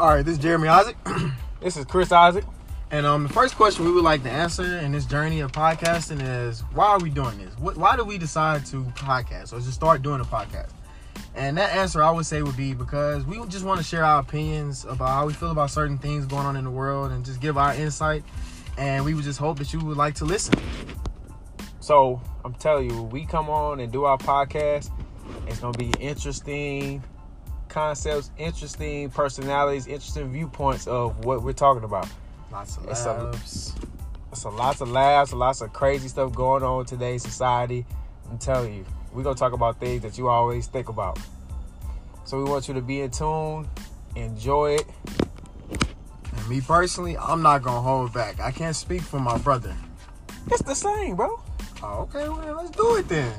All right, this is Jeremy Isaac. This is Chris Isaac. And um, the first question we would like to answer in this journey of podcasting is why are we doing this? What, why do we decide to podcast or just start doing a podcast? And that answer I would say would be because we just want to share our opinions about how we feel about certain things going on in the world and just give our insight. And we would just hope that you would like to listen. So I'm telling you, we come on and do our podcast. It's gonna be interesting concepts, interesting personalities, interesting viewpoints of what we're talking about. Lots of It's a- laughs. So lots of laughs, lots of crazy stuff going on in today's society. I'm telling you, we're gonna talk about things that you always think about. So we want you to be in tune, enjoy it. And me personally, I'm not gonna hold back. I can't speak for my brother. It's the same, bro. Oh, okay, well, let's do it then.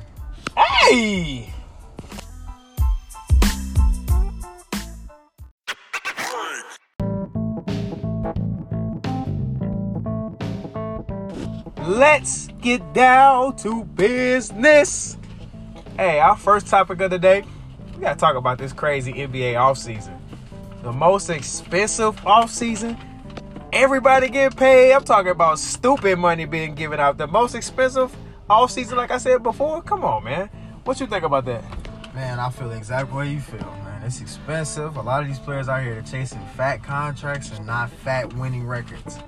Hey! Let's get down to business. Hey, our first topic of the day, we gotta talk about this crazy NBA offseason. The most expensive offseason. Everybody get paid. I'm talking about stupid money being given out. The most expensive offseason, like I said before. Come on, man. What you think about that? Man, I feel exactly what you feel, man. It's expensive. A lot of these players out here are chasing fat contracts and not fat winning records.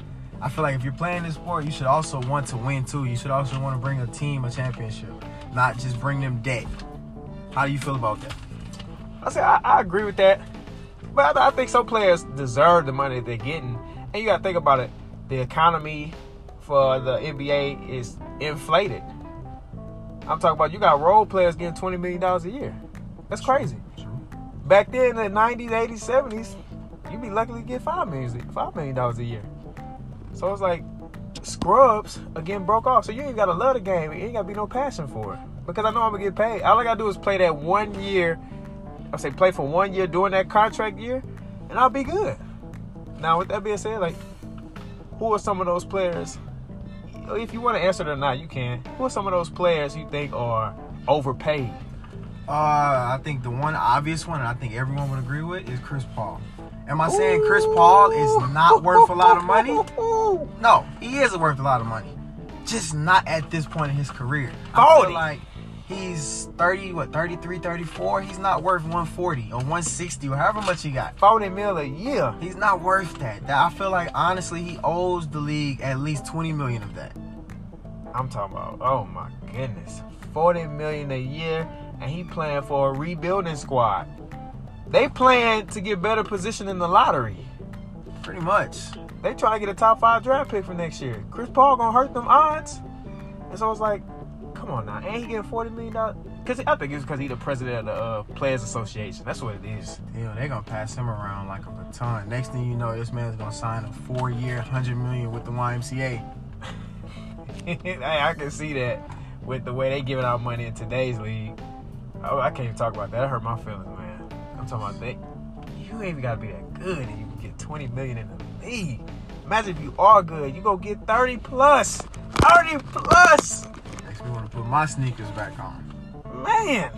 I feel like if you're playing this sport, you should also want to win too. You should also want to bring a team a championship, not just bring them debt. How do you feel about that? I say I, I agree with that, but I, I think some players deserve the money they're getting, and you got to think about it. The economy for the NBA is inflated. I'm talking about you got role players getting twenty million dollars a year. That's crazy. Back then in the '90s, '80s, '70s, you'd be lucky to get five million, five million dollars a year. So it's like scrubs again broke off. So you ain't gotta love the game. You ain't gotta be no passion for it. Because I know I'm gonna get paid. All I gotta do is play that one year. I say play for one year during that contract year, and I'll be good. Now with that being said, like who are some of those players? If you want to answer it or not, you can. Who are some of those players you think are overpaid? Uh, I think the one obvious one, I think everyone would agree with, is Chris Paul. Am I saying Chris Paul is not worth a lot of money? No, he is worth a lot of money. Just not at this point in his career. I 40. feel like he's 30, what, 33, 34? He's not worth 140 or 160 or however much he got. Forty mil a year. He's not worth that. That- I feel like honestly he owes the league at least 20 million of that. I'm talking about. Oh my goodness, forty million a year, and he playing for a rebuilding squad. They plan to get better position in the lottery. Pretty much. They trying to get a top five draft pick for next year. Chris Paul gonna hurt them odds, and so I was like, come on now, ain't he getting forty million dollars? Because I think it's because he the president of the uh, Players Association. That's what it is. You know, they're gonna pass him around like a baton. Next thing you know, this man's gonna sign a four-year, hundred million with the YMCA. hey, I can see that with the way they giving out money in today's league. Oh, I can't even talk about that. That hurt my feelings, man. I'm talking about that. You ain't even gotta be that good, and you can get 20 million in the league. Imagine if you are good, you go get 30 plus, 30 plus, Makes me want to put my sneakers back on. man.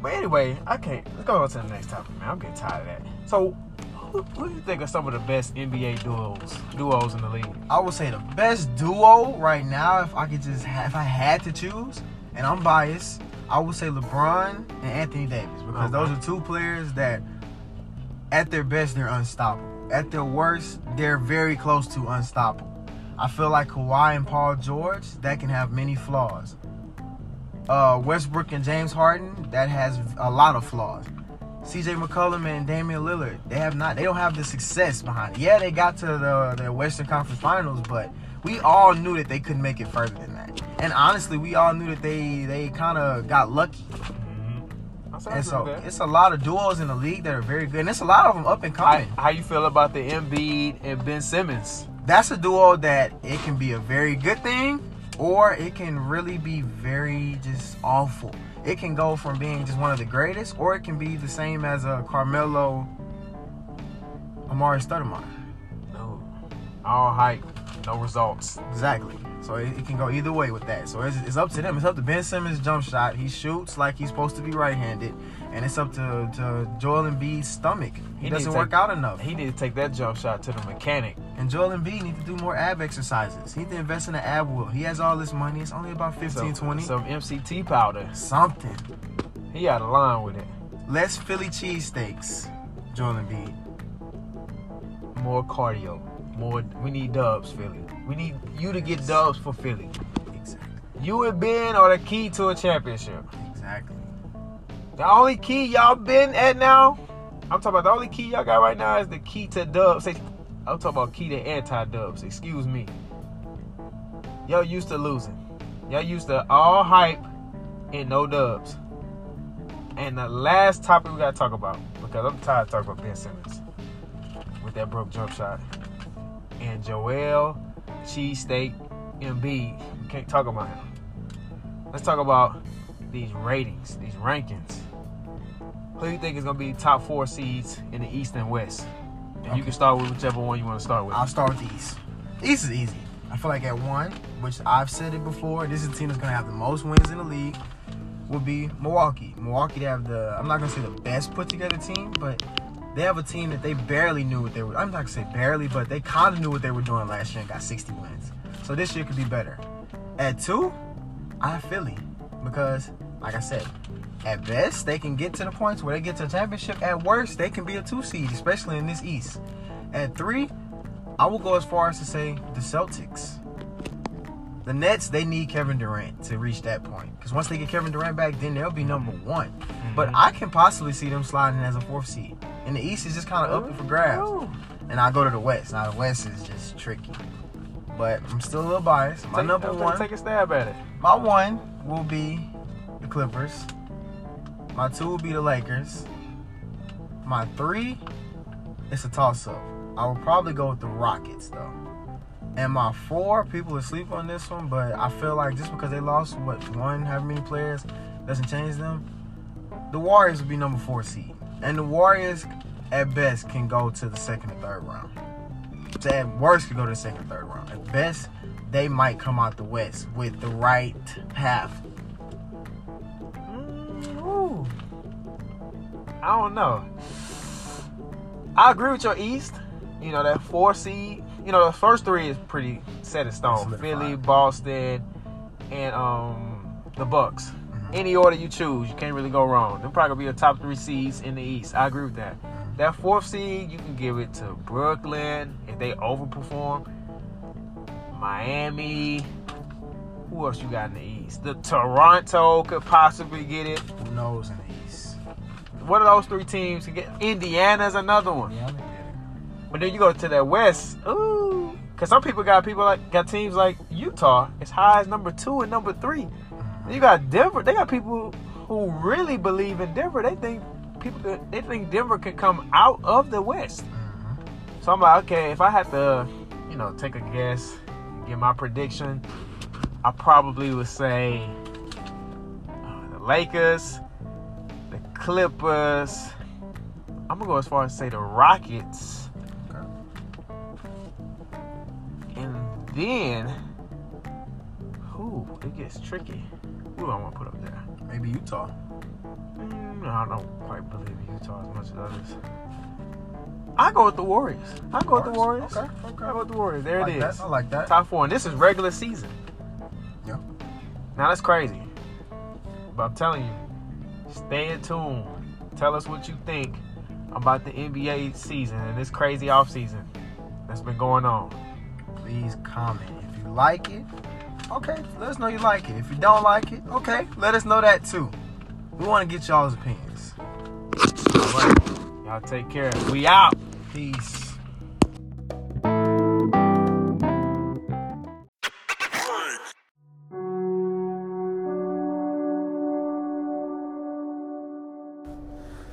But anyway, I can't. Let's go on to the next topic, man. I'm getting tired of that. So, who, who do you think are some of the best NBA duos, duos in the league? I would say the best duo right now, if I could just, if I had to choose, and I'm biased, I would say LeBron and Anthony Davis because Okay. those are two players that, at their best, they're unstoppable. At their worst, they're very close to unstoppable. I feel like Kawhi and Paul George that can have many flaws. Uh, Westbrook and James Harden that has a lot of flaws. CJ McCollum and Damian Lillard, they have not, they don't have the success behind it. Yeah, they got to the, the Western Conference Finals, but we all knew that they couldn't make it further. And honestly, we all knew that they they kind of got lucky. Mm-hmm. I And so it's a lot of duos in the league that are very good, and it's a lot of them up and How, coming. how you feel about the Embiid and Ben Simmons? That's a duo that it can be a very good thing, or it can really be very just awful. It can go from being just one of the greatest, or it can be the same as a Carmelo, Amar'e Stoudemire. No. All hype, no results. Exactly. So it, it can go either way with that. So it's, it's up to them. It's up to Ben Simmons' jump shot. He shoots like he's supposed to be right-handed, and it's up to, to Joel Embiid's stomach. He, He doesn't to work out enough. He need to take that jump shot to the mechanic. And Joel Embiid need to do more ab exercises. He need to invest in an ab wheel. He has all this money. It's only about 15, some, 20. Some MCT powder. Something. He out of line with it. Less Philly cheesesteaks, Joel Embiid. More cardio. More. We need dubs, Philly. We need you to get dubs for Philly. Exactly. You and Ben are the key to a championship. Exactly. The only key y'all been at now, I'm talking about the only key y'all got right now is the key to dubs. I'm talking about key to anti-dubs. Excuse me. Y'all used to losing. Y'all used to all hype and no dubs. And the last topic we gotta talk about, because I'm tired of talking about Ben Simmons with that broke jump shot. And Joel Cheesesteak Embiid. We can't talk about him. Let's talk about these ratings, these rankings. Who do you think is gonna be top four seeds in the East and West? And you can start with whichever one you want to start with. I'll start with the East. East is easy. I feel like at one, which I've said it before, this is the team that's gonna have the most wins in the league. Will be Milwaukee. Milwaukee they have the I'm not gonna say the best put together team, but they have a team that they barely knew what they were. I'm not gonna say barely, but they kind of knew what they were doing last year and got 60 wins. So this year could be better. At two, I have Philly because, like I said, at best they can get to the points where they get to the championship. At worst, they can be a two seed, especially in this East. At three, I will go as far as to say the Celtics. The Nets, they need Kevin Durant to reach that point. Because once they get Kevin Durant back, then they'll be number one. But mm-hmm. I can possibly see them sliding as a fourth seed. And the East is just kind of up for grabs. And I go to the West. Now the West is just tricky. But I'm still a little biased. My Take- number one, Take a stab at it. my one will be the Clippers. My two will be the Lakers. My three, it's a toss up. I would probably go with the Rockets though. And my four, people are asleep on this one, but I feel like just because they lost what one, however many players, doesn't change them. The Warriors would be number four seed, and the Warriors, at best, can go to the second or third round. So at worst, could go to the second or third round. At best, they might come out the West with the right path. Mm, ooh. I don't know. I agree with your East. You know that four seed. You know the first three is pretty set in stone. Philly, Boston, and um the Bucks. Mhm. Any order you choose, you can't really go wrong. They're probably be the top three seeds in the East. I agree with that. That fourth seed, you can give it to Brooklyn if they overperform. Miami. Who else you got in the East? The Toronto could possibly get it. Who knows in the East? What are those three teams? can get Indiana's another one. Yeah, they get it. But then you go to that West. Ooh. Cause some people got people like got teams like Utah as high as number two and number three. Uh-huh. You got Denver. They got people who really believe in Denver. They think people they think Denver can come out of the West. Mhm. So I'm like, okay, if I had to, you know, take a guess, give my prediction, I probably would say uh, the Lakers, the Clippers. I'm gonna go as far as say the Rockets, Okay. and then who? It gets tricky. Who do I want to put up there? Maybe Utah. Mm, I don't quite believe in Utah as much as others. I go with the Warriors. I go with the Warriors. Okay, okay. I go with the Warriors. There like it is. That. I like that. Top four, and this is regular season. Yeah. Now that's crazy, but I'm telling you, stay in tune. Tell us what you think about the NBA season and this crazy off season that's been going on. Please comment. If you like it, okay, let us know you like it. If you don't like it, okay, let us know that too. We want to get y'all's opinions. Right, y'all take care. We out. Peace.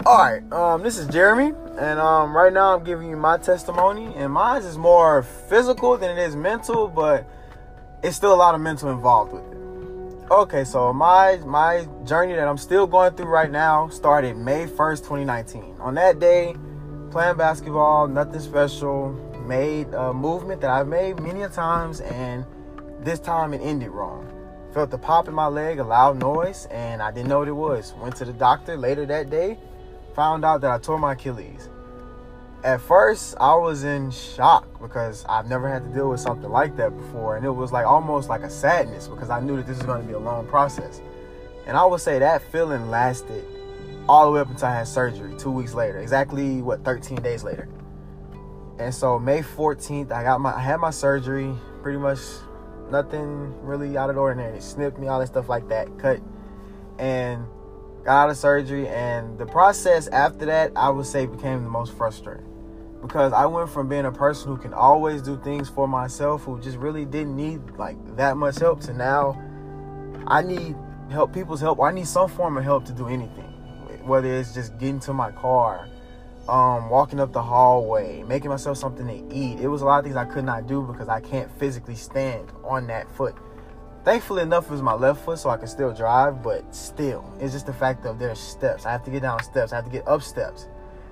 All right, um, this is Jeremy, and um, right now I'm giving you my testimony, and mine is more physical than it is mental, but it's still a lot of mental involved with it. Okay, so my my journey that I'm still going through right now started May 1st, 2019. On that day, playing basketball, nothing special, made a movement that I've made many a times, and this time it ended wrong. Felt the pop in my leg, a loud noise, and I didn't know what it was. Went to the doctor later that day, found out that I tore my Achilles. At first, I was in shock because I've never had to deal with something like that before, and it was like almost like a sadness because I knew that this was going to be a long process. And I would say that feeling lasted all the way up until I had surgery two weeks later, exactly what 13 days later. And so May 14th, I got my I had my surgery, pretty much nothing really out of the ordinary. They snipped me, all that stuff like that, cut, and got out of surgery. And the process after that, I would say, became the most frustrating because I went from being a person who can always do things for myself, who just really didn't need like that much help, to now I need help, people's help, I need some form of help to do anything. Whether it's just getting to my car, um, walking up the hallway, making myself something to eat. It was a lot of things I could not do because I can't physically stand on that foot. Thankfully enough, it was my left foot, so I can still drive, but still, it's just the fact of there's steps. I have to get down steps, I have to get up steps.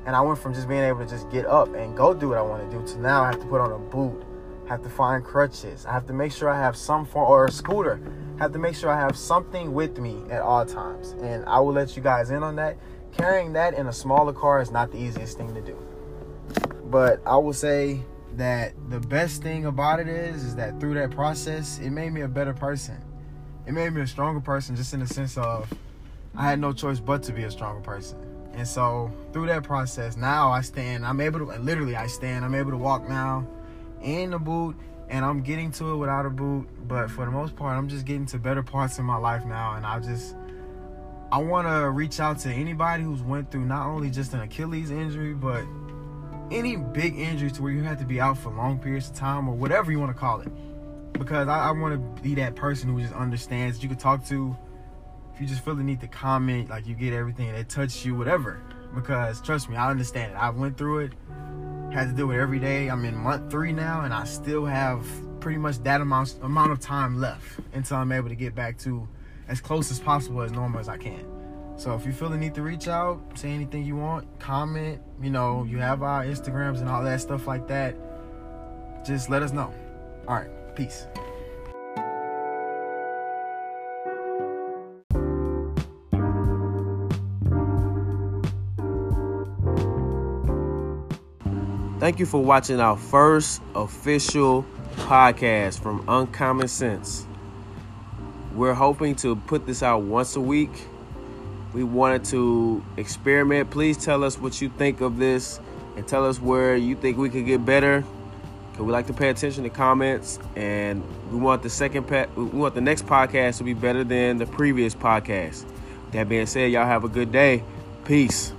And I went from just being able to just get up and go do what I want to do to now I have to put on a boot, have to find crutches, I have to make sure I have some form or a scooter, have to make sure I have something with me at all times. And I will let you guys in on that carrying that in a smaller car is not the easiest thing to do. But I will say that the best thing about it is is that through that process, it made me a better person. It made me a stronger person just in the sense of I had no choice but to be a stronger person. And so through that process, now I stand, I'm able to literally I stand, I'm able to walk now in the boot and I'm getting to it without a boot, but for the most part, I'm just getting to better parts in my life now and I just I want to reach out to anybody who's went through not only just an Achilles injury, but any big injury to where you have to be out for long periods of time or whatever you want to call it. Because I, I want to be that person who just understands. You can talk to if you just feel the need to comment, like you get everything that touches you, whatever. Because trust me, I understand it. I went through it, had to do it every day. I'm in month three now, and I still have pretty much that amount amount of time left until I'm able to get back to as close as possible as normal as I can. So if you feel the need to reach out, say anything you want, comment, you know, you have our Instagrams and all that stuff like that. Just let us know. All right, peace. Thank you for watching our first official podcast from Unkommon Sense. We're hoping to put this out once a week. We wanted to experiment. Please tell us what you think of this and tell us where you think we could get better. Cause we like to pay attention to comments, and we want the second pa- we want the next podcast to be better than the previous podcast. That being said, y'all have a good day. Peace.